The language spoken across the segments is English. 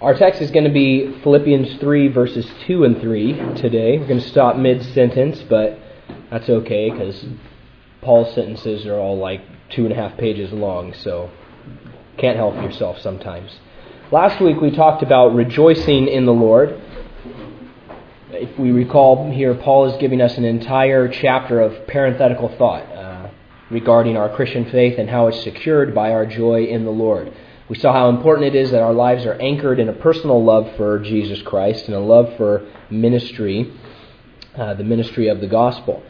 Our text is going to be Philippians 3, verses 2 and 3 today. We're going to stop mid sentence, but that's okay because Paul's sentences are all like two and a half pages long, so can't help yourself sometimes. Last week we talked about rejoicing in the Lord. If we recall here, Paul is giving us an entire chapter of parenthetical thought uh, regarding our Christian faith and how it's secured by our joy in the Lord. We saw how important it is that our lives are anchored in a personal love for Jesus Christ and a love for ministry, uh, the ministry of the gospel.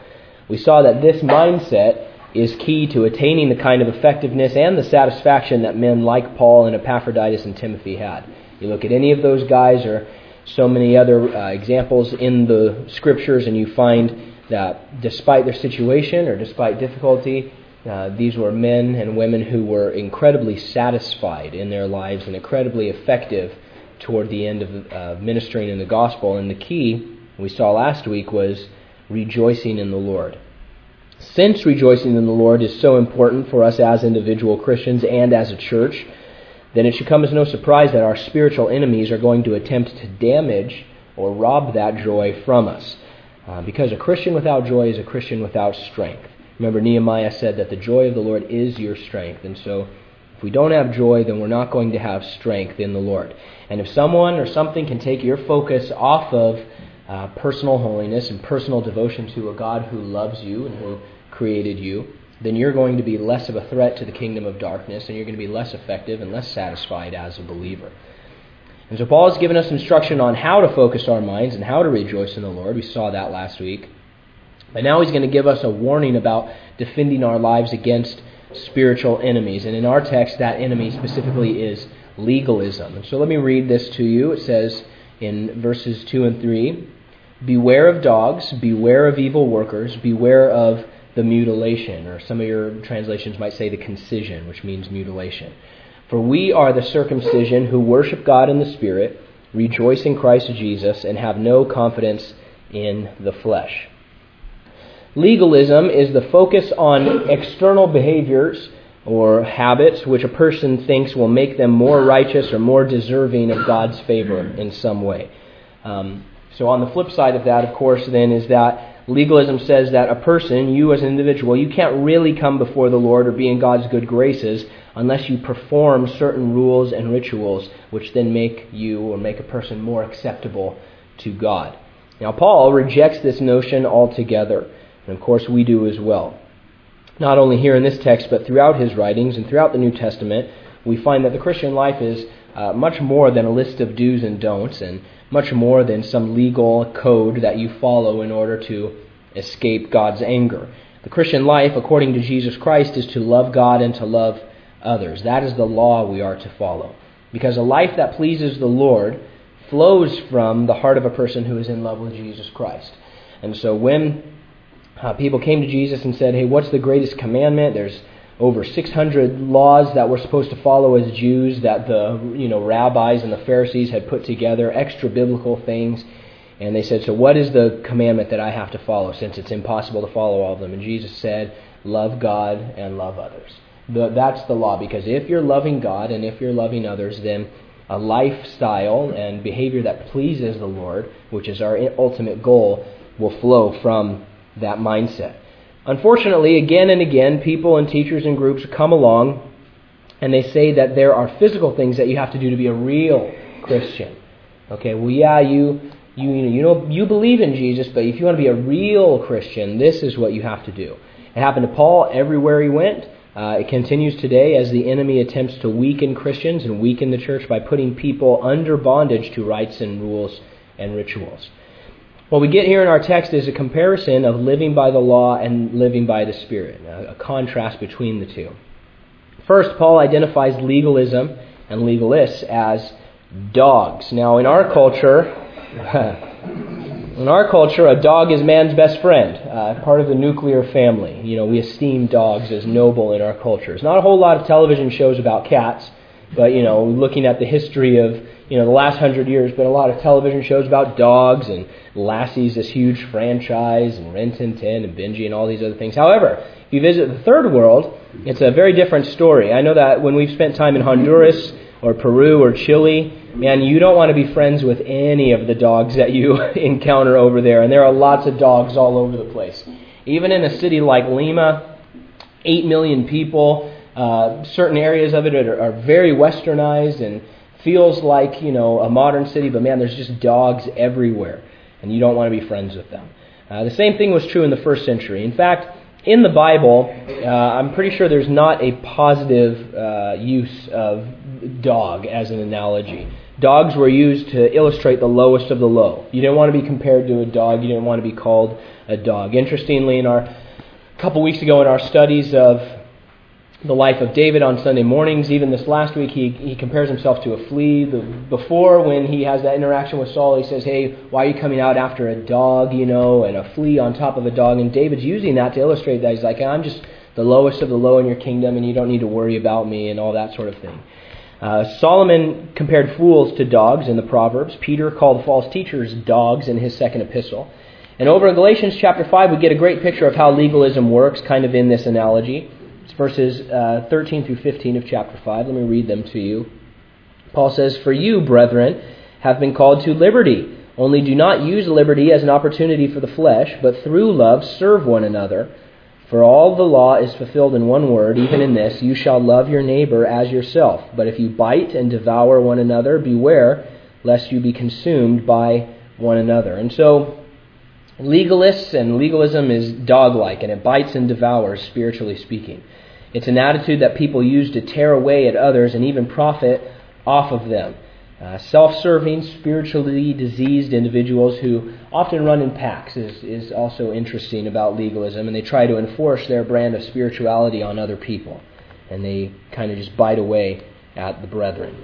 We saw that this mindset is key to attaining the kind of effectiveness and the satisfaction that men like Paul and Epaphroditus and Timothy had. You look at any of those guys or so many other uh, examples in the scriptures, and you find that despite their situation or despite difficulty, uh, these were men and women who were incredibly satisfied in their lives and incredibly effective toward the end of uh, ministering in the gospel. And the key we saw last week was rejoicing in the Lord. Since rejoicing in the Lord is so important for us as individual Christians and as a church, then it should come as no surprise that our spiritual enemies are going to attempt to damage or rob that joy from us. Uh, because a Christian without joy is a Christian without strength. Remember, Nehemiah said that the joy of the Lord is your strength. And so, if we don't have joy, then we're not going to have strength in the Lord. And if someone or something can take your focus off of uh, personal holiness and personal devotion to a God who loves you and who created you, then you're going to be less of a threat to the kingdom of darkness and you're going to be less effective and less satisfied as a believer. And so Paul has given us instruction on how to focus our minds and how to rejoice in the Lord. We saw that last week. But now he's going to give us a warning about defending our lives against spiritual enemies. And in our text, that enemy specifically is legalism. And so let me read this to you. It says in verses 2 and 3 Beware of dogs, beware of evil workers, beware of the mutilation, or some of your translations might say the concision, which means mutilation. For we are the circumcision who worship God in the Spirit, rejoice in Christ Jesus, and have no confidence in the flesh. Legalism is the focus on external behaviors or habits which a person thinks will make them more righteous or more deserving of God's favor in some way. Um, so, on the flip side of that, of course, then is that legalism says that a person, you as an individual, you can't really come before the Lord or be in God's good graces unless you perform certain rules and rituals which then make you or make a person more acceptable to God. Now, Paul rejects this notion altogether. And of course, we do as well. Not only here in this text, but throughout his writings and throughout the New Testament, we find that the Christian life is uh, much more than a list of do's and don'ts, and much more than some legal code that you follow in order to escape God's anger. The Christian life, according to Jesus Christ, is to love God and to love others. That is the law we are to follow. Because a life that pleases the Lord flows from the heart of a person who is in love with Jesus Christ. And so when uh, people came to Jesus and said, Hey, what's the greatest commandment? There's over 600 laws that we're supposed to follow as Jews that the you know rabbis and the Pharisees had put together, extra biblical things. And they said, So what is the commandment that I have to follow since it's impossible to follow all of them? And Jesus said, Love God and love others. The, that's the law because if you're loving God and if you're loving others, then a lifestyle and behavior that pleases the Lord, which is our ultimate goal, will flow from that mindset. Unfortunately, again and again, people and teachers and groups come along and they say that there are physical things that you have to do to be a real Christian. Okay, well, yeah, you you you know you know you believe in Jesus, but if you want to be a real Christian, this is what you have to do. It happened to Paul everywhere he went. Uh, it continues today as the enemy attempts to weaken Christians and weaken the church by putting people under bondage to rites and rules and rituals. What we get here in our text is a comparison of living by the law and living by the Spirit, a contrast between the two. First, Paul identifies legalism and legalists as dogs. Now, in our culture, in our culture, a dog is man's best friend, uh, part of the nuclear family. You know, we esteem dogs as noble in our culture. There's not a whole lot of television shows about cats, but you know, looking at the history of you know the last hundred years, but a lot of television shows about dogs and Lassie's this huge franchise, and Rin Tin Tin and Benji and all these other things. However, if you visit the third world, it's a very different story. I know that when we've spent time in Honduras, or Peru or Chile, man, you don't want to be friends with any of the dogs that you encounter over there. And there are lots of dogs all over the place. Even in a city like Lima, 8 million people, uh, certain areas of it are, are very westernized and feels like, you know, a modern city, but man, there's just dogs everywhere. And you don't want to be friends with them. Uh, the same thing was true in the first century. In fact, in the Bible, uh, I'm pretty sure there's not a positive uh, use of dog as an analogy. Dogs were used to illustrate the lowest of the low. You didn't want to be compared to a dog. You didn't want to be called a dog. Interestingly, in our a couple weeks ago in our studies of the life of David on Sunday mornings. Even this last week, he, he compares himself to a flea. The, before, when he has that interaction with Saul, he says, Hey, why are you coming out after a dog, you know, and a flea on top of a dog? And David's using that to illustrate that. He's like, I'm just the lowest of the low in your kingdom, and you don't need to worry about me, and all that sort of thing. Uh, Solomon compared fools to dogs in the Proverbs. Peter called false teachers dogs in his second epistle. And over in Galatians chapter 5, we get a great picture of how legalism works, kind of in this analogy. It's verses uh, 13 through 15 of chapter 5. Let me read them to you. Paul says, For you, brethren, have been called to liberty. Only do not use liberty as an opportunity for the flesh, but through love serve one another. For all the law is fulfilled in one word, even in this, you shall love your neighbor as yourself. But if you bite and devour one another, beware lest you be consumed by one another. And so, legalists and legalism is dog like, and it bites and devours, spiritually speaking. It's an attitude that people use to tear away at others and even profit off of them. Uh, Self serving, spiritually diseased individuals who often run in packs is, is also interesting about legalism, and they try to enforce their brand of spirituality on other people. And they kind of just bite away at the brethren.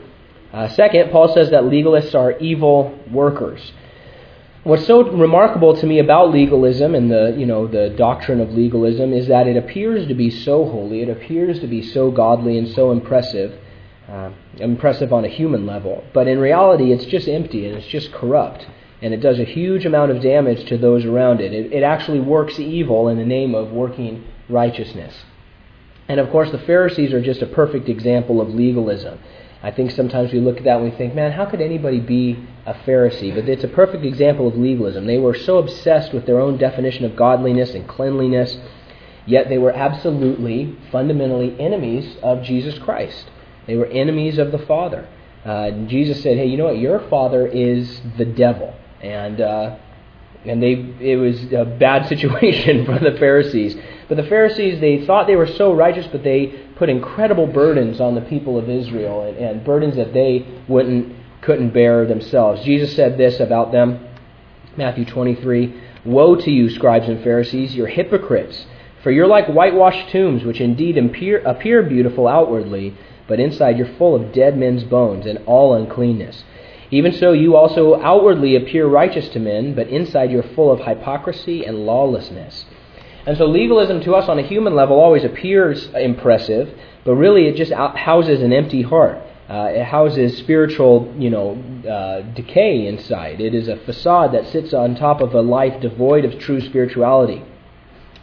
Uh, second, Paul says that legalists are evil workers. What's so remarkable to me about legalism and the you know the doctrine of legalism is that it appears to be so holy, it appears to be so godly and so impressive, uh, impressive on a human level, but in reality it's just empty and it's just corrupt, and it does a huge amount of damage to those around it. It, it actually works evil in the name of working righteousness. And of course, the Pharisees are just a perfect example of legalism. I think sometimes we look at that and we think, man, how could anybody be a Pharisee? But it's a perfect example of legalism. They were so obsessed with their own definition of godliness and cleanliness, yet they were absolutely, fundamentally enemies of Jesus Christ. They were enemies of the Father. Uh, Jesus said, hey, you know what? Your father is the devil. And uh, and they it was a bad situation for the Pharisees. But the Pharisees they thought they were so righteous, but they put incredible burdens on the people of Israel and, and burdens that they wouldn't couldn't bear themselves. Jesus said this about them, Matthew 23: "Woe to you, scribes and Pharisees! You're hypocrites, for you're like whitewashed tombs, which indeed appear, appear beautiful outwardly, but inside you're full of dead men's bones and all uncleanness." Even so, you also outwardly appear righteous to men, but inside you're full of hypocrisy and lawlessness. And so legalism to us on a human level always appears impressive, but really it just houses an empty heart. Uh, it houses spiritual, you know, uh, decay inside. It is a facade that sits on top of a life devoid of true spirituality.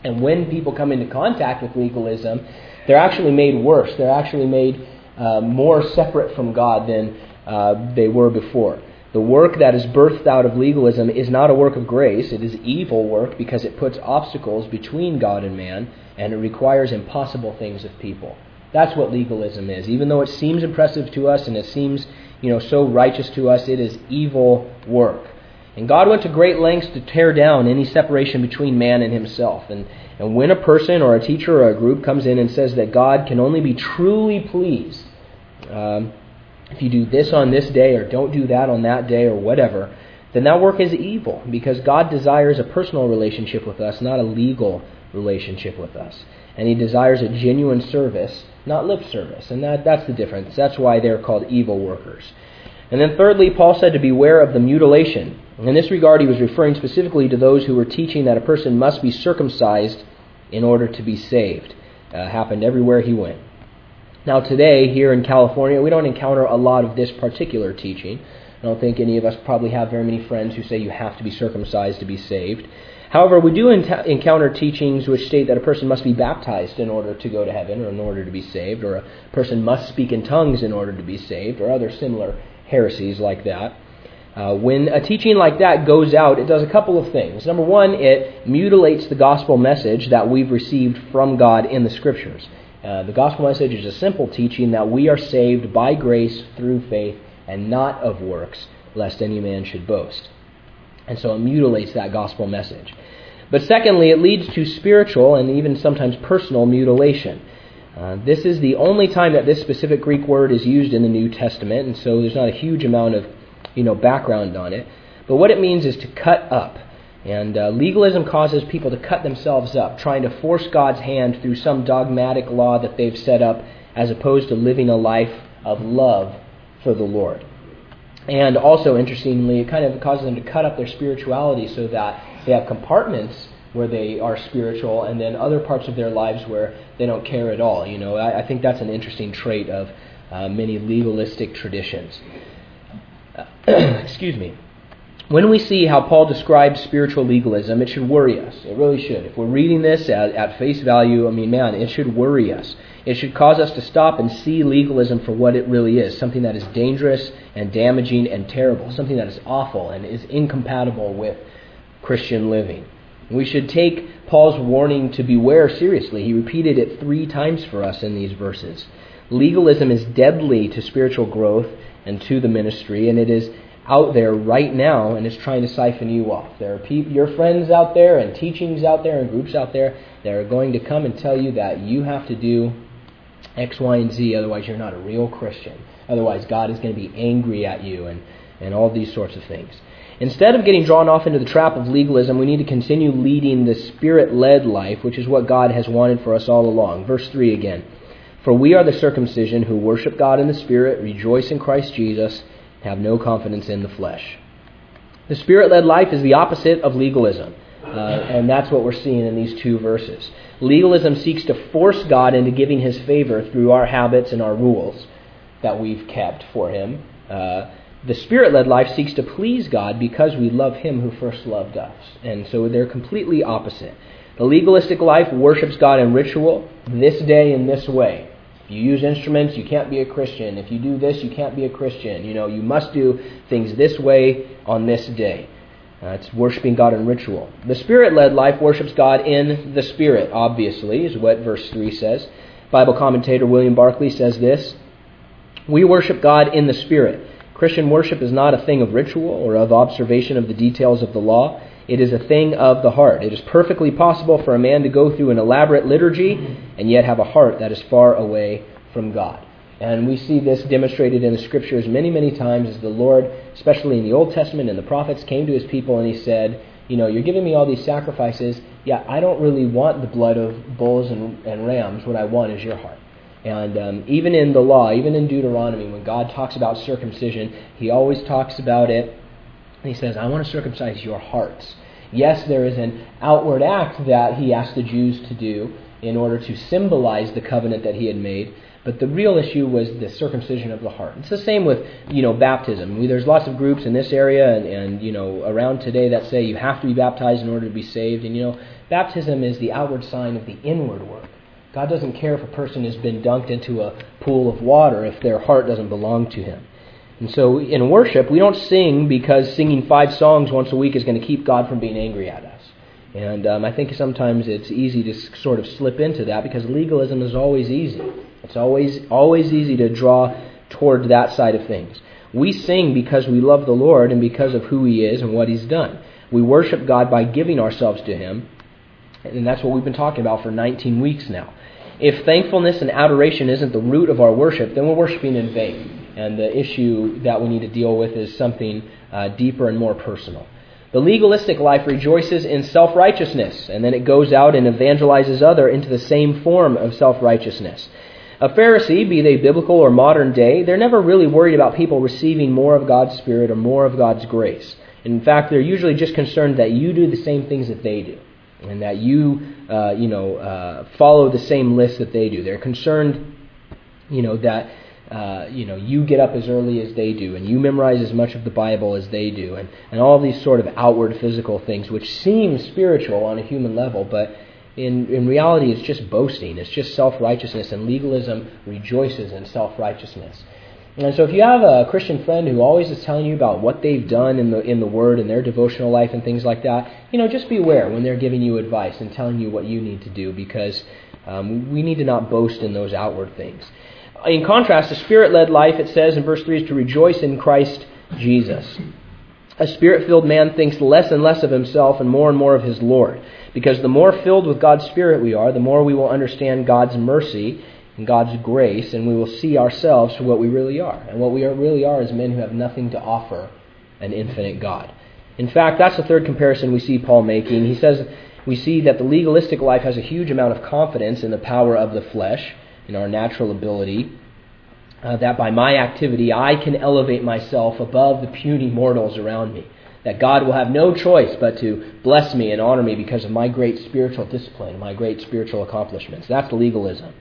And when people come into contact with legalism, they're actually made worse. They're actually made uh, more separate from God than uh, they were before. The work that is birthed out of legalism is not a work of grace, it is evil work because it puts obstacles between God and man and it requires impossible things of people. That's what legalism is. Even though it seems impressive to us and it seems, you know, so righteous to us, it is evil work. And God went to great lengths to tear down any separation between man and himself. And, and when a person or a teacher or a group comes in and says that God can only be truly pleased um, if you do this on this day or don't do that on that day or whatever, then that work is evil because God desires a personal relationship with us, not a legal relationship with us. And He desires a genuine service, not lip service. And that, that's the difference. That's why they're called evil workers. And then, thirdly, Paul said to beware of the mutilation. In this regard, he was referring specifically to those who were teaching that a person must be circumcised in order to be saved. Uh, happened everywhere he went. Now, today, here in California, we don't encounter a lot of this particular teaching. I don't think any of us probably have very many friends who say you have to be circumcised to be saved. However, we do encounter teachings which state that a person must be baptized in order to go to heaven or in order to be saved, or a person must speak in tongues in order to be saved, or other similar heresies like that. Uh, when a teaching like that goes out, it does a couple of things. Number one, it mutilates the gospel message that we've received from God in the Scriptures. Uh, the gospel message is a simple teaching that we are saved by grace through faith and not of works, lest any man should boast. And so it mutilates that gospel message. But secondly, it leads to spiritual and even sometimes personal mutilation. Uh, this is the only time that this specific Greek word is used in the New Testament, and so there's not a huge amount of you know background on it. But what it means is to cut up. And uh, legalism causes people to cut themselves up, trying to force God's hand through some dogmatic law that they've set up, as opposed to living a life of love for the Lord. And also, interestingly, it kind of causes them to cut up their spirituality so that they have compartments where they are spiritual and then other parts of their lives where they don't care at all. You know, I, I think that's an interesting trait of uh, many legalistic traditions. excuse me. When we see how Paul describes spiritual legalism, it should worry us. It really should. If we're reading this at, at face value, I mean, man, it should worry us. It should cause us to stop and see legalism for what it really is something that is dangerous and damaging and terrible, something that is awful and is incompatible with Christian living. We should take Paul's warning to beware seriously. He repeated it three times for us in these verses. Legalism is deadly to spiritual growth and to the ministry, and it is out there right now and is trying to siphon you off. There are your friends out there and teachings out there and groups out there that are going to come and tell you that you have to do X, Y, and Z, otherwise you're not a real Christian. Otherwise, God is going to be angry at you and, and all these sorts of things. Instead of getting drawn off into the trap of legalism, we need to continue leading the spirit led life, which is what God has wanted for us all along. Verse 3 again. For we are the circumcision who worship God in the Spirit, rejoice in Christ Jesus, have no confidence in the flesh. The spirit led life is the opposite of legalism. Uh, and that's what we're seeing in these two verses. Legalism seeks to force God into giving his favor through our habits and our rules that we've kept for him. Uh, the spirit led life seeks to please God because we love him who first loved us. And so they're completely opposite. The legalistic life worships God in ritual, this day in this way. If you use instruments, you can't be a Christian. If you do this, you can't be a Christian. You know, you must do things this way on this day. Uh, it's worshiping God in ritual. The spirit led life worships God in the Spirit, obviously, is what verse 3 says. Bible commentator William Barclay says this We worship God in the Spirit. Christian worship is not a thing of ritual or of observation of the details of the law. It is a thing of the heart. It is perfectly possible for a man to go through an elaborate liturgy and yet have a heart that is far away from God. And we see this demonstrated in the scriptures many, many times as the Lord, especially in the Old Testament and the prophets, came to his people and he said, You know, you're giving me all these sacrifices. Yeah, I don't really want the blood of bulls and, and rams. What I want is your heart. And um, even in the law, even in Deuteronomy, when God talks about circumcision, he always talks about it. He says, I want to circumcise your hearts. Yes, there is an outward act that he asked the Jews to do in order to symbolize the covenant that he had made, but the real issue was the circumcision of the heart. It's the same with, you know, baptism. There's lots of groups in this area and, and, you know, around today that say you have to be baptized in order to be saved. And, you know, baptism is the outward sign of the inward work. God doesn't care if a person has been dunked into a pool of water if their heart doesn't belong to Him. And so in worship, we don't sing because singing five songs once a week is going to keep God from being angry at us. And um, I think sometimes it's easy to sort of slip into that because legalism is always easy. It's always always easy to draw toward that side of things. We sing because we love the Lord and because of who He is and what He's done. We worship God by giving ourselves to Him, and that's what we've been talking about for 19 weeks now. If thankfulness and adoration isn't the root of our worship, then we're worshiping in vain. And the issue that we need to deal with is something uh, deeper and more personal. The legalistic life rejoices in self righteousness, and then it goes out and evangelizes other into the same form of self righteousness. A Pharisee, be they biblical or modern day, they're never really worried about people receiving more of God's Spirit or more of God's grace. In fact, they're usually just concerned that you do the same things that they do, and that you, uh, you know, uh, follow the same list that they do. They're concerned, you know, that uh, you know, you get up as early as they do, and you memorize as much of the Bible as they do, and, and all these sort of outward physical things, which seem spiritual on a human level, but in, in reality, it's just boasting. It's just self righteousness, and legalism rejoices in self righteousness. And so, if you have a Christian friend who always is telling you about what they've done in the in the Word and their devotional life and things like that, you know, just beware when they're giving you advice and telling you what you need to do, because um, we need to not boast in those outward things. In contrast, a spirit-led life, it says in verse three, is to rejoice in Christ Jesus. A spirit-filled man thinks less and less of himself and more and more of his Lord. Because the more filled with God's Spirit we are, the more we will understand God's mercy and God's grace, and we will see ourselves for what we really are. And what we are, really are is men who have nothing to offer an infinite God. In fact, that's the third comparison we see Paul making. He says we see that the legalistic life has a huge amount of confidence in the power of the flesh, in our natural ability, uh, that by my activity I can elevate myself above the puny mortals around me that God will have no choice but to bless me and honor me because of my great spiritual discipline, my great spiritual accomplishments. That's legalism.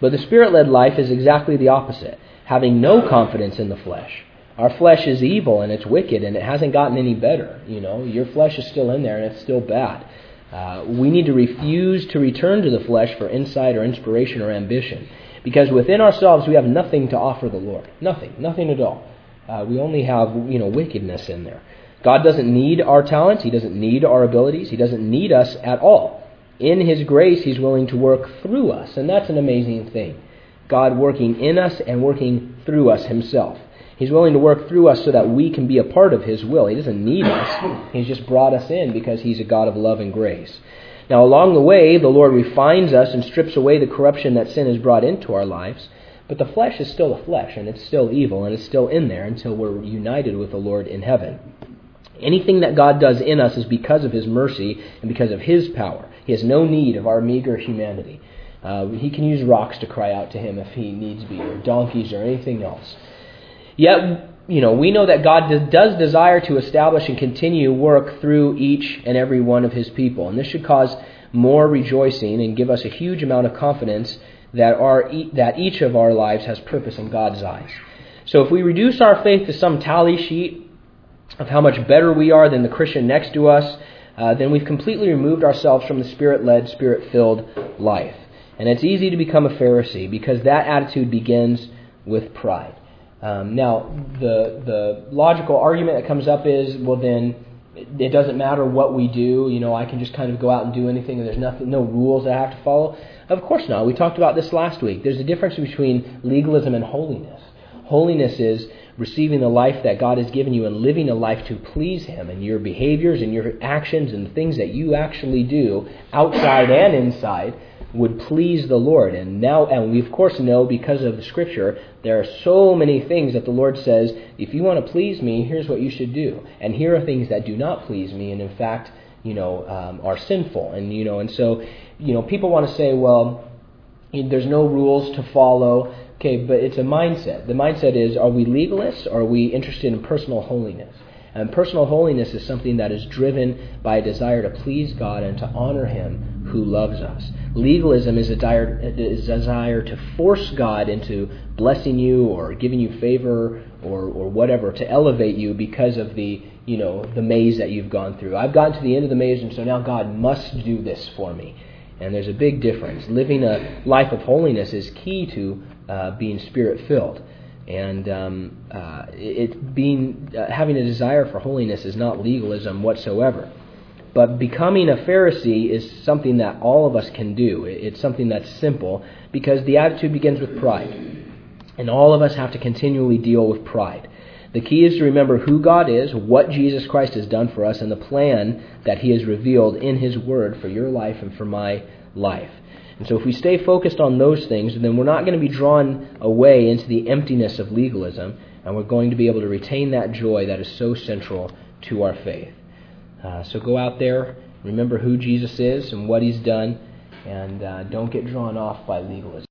But the spirit led life is exactly the opposite, having no confidence in the flesh. Our flesh is evil and it's wicked and it hasn't gotten any better. You know, your flesh is still in there and it's still bad. Uh, we need to refuse to return to the flesh for insight or inspiration or ambition. Because within ourselves we have nothing to offer the Lord. Nothing. Nothing at all. Uh, we only have, you know, wickedness in there. God doesn't need our talents. He doesn't need our abilities. He doesn't need us at all. In His grace, He's willing to work through us, and that's an amazing thing. God working in us and working through us Himself. He's willing to work through us so that we can be a part of His will. He doesn't need us. He's just brought us in because He's a God of love and grace. Now, along the way, the Lord refines us and strips away the corruption that sin has brought into our lives. But the flesh is still the flesh, and it's still evil, and it's still in there until we're united with the Lord in heaven. Anything that God does in us is because of His mercy and because of His power. He has no need of our meager humanity. Uh, he can use rocks to cry out to Him if He needs be, or donkeys, or anything else. Yet, you know, we know that God does desire to establish and continue work through each and every one of His people. And this should cause more rejoicing and give us a huge amount of confidence that, our, that each of our lives has purpose in God's eyes. So if we reduce our faith to some tally sheet of how much better we are than the Christian next to us, uh, then we've completely removed ourselves from the spirit led, spirit filled life. And it's easy to become a Pharisee because that attitude begins with pride. Um, now, the, the logical argument that comes up is well, then it doesn't matter what we do. You know, I can just kind of go out and do anything, and there's nothing, no rules I have to follow. Of course not. We talked about this last week. There's a difference between legalism and holiness. Holiness is receiving the life that God has given you and living a life to please Him, and your behaviors and your actions and the things that you actually do, outside and inside, would please the Lord. And now, and we of course know because of the Scripture, there are so many things that the Lord says, if you want to please me, here's what you should do. And here are things that do not please me, and in fact, you know, um, are sinful. And you know, and so, you know, people want to say, well, there's no rules to follow. Okay, but it's a mindset. The mindset is are we legalists or are we interested in personal holiness? And personal holiness is something that is driven by a desire to please God and to honor Him who loves us. Legalism is a desire, is a desire to force God into blessing you or giving you favor or, or whatever to elevate you because of the you know the maze that you've gone through. I've gotten to the end of the maze, and so now God must do this for me. And there's a big difference. Living a life of holiness is key to uh, being spirit filled. And um, uh, it being uh, having a desire for holiness is not legalism whatsoever. But becoming a Pharisee is something that all of us can do. It's something that's simple because the attitude begins with pride. And all of us have to continually deal with pride. The key is to remember who God is, what Jesus Christ has done for us, and the plan that He has revealed in His Word for your life and for my life. And so if we stay focused on those things, then we're not going to be drawn away into the emptiness of legalism, and we're going to be able to retain that joy that is so central to our faith. Uh, so go out there, remember who Jesus is and what he's done, and uh, don't get drawn off by legalism.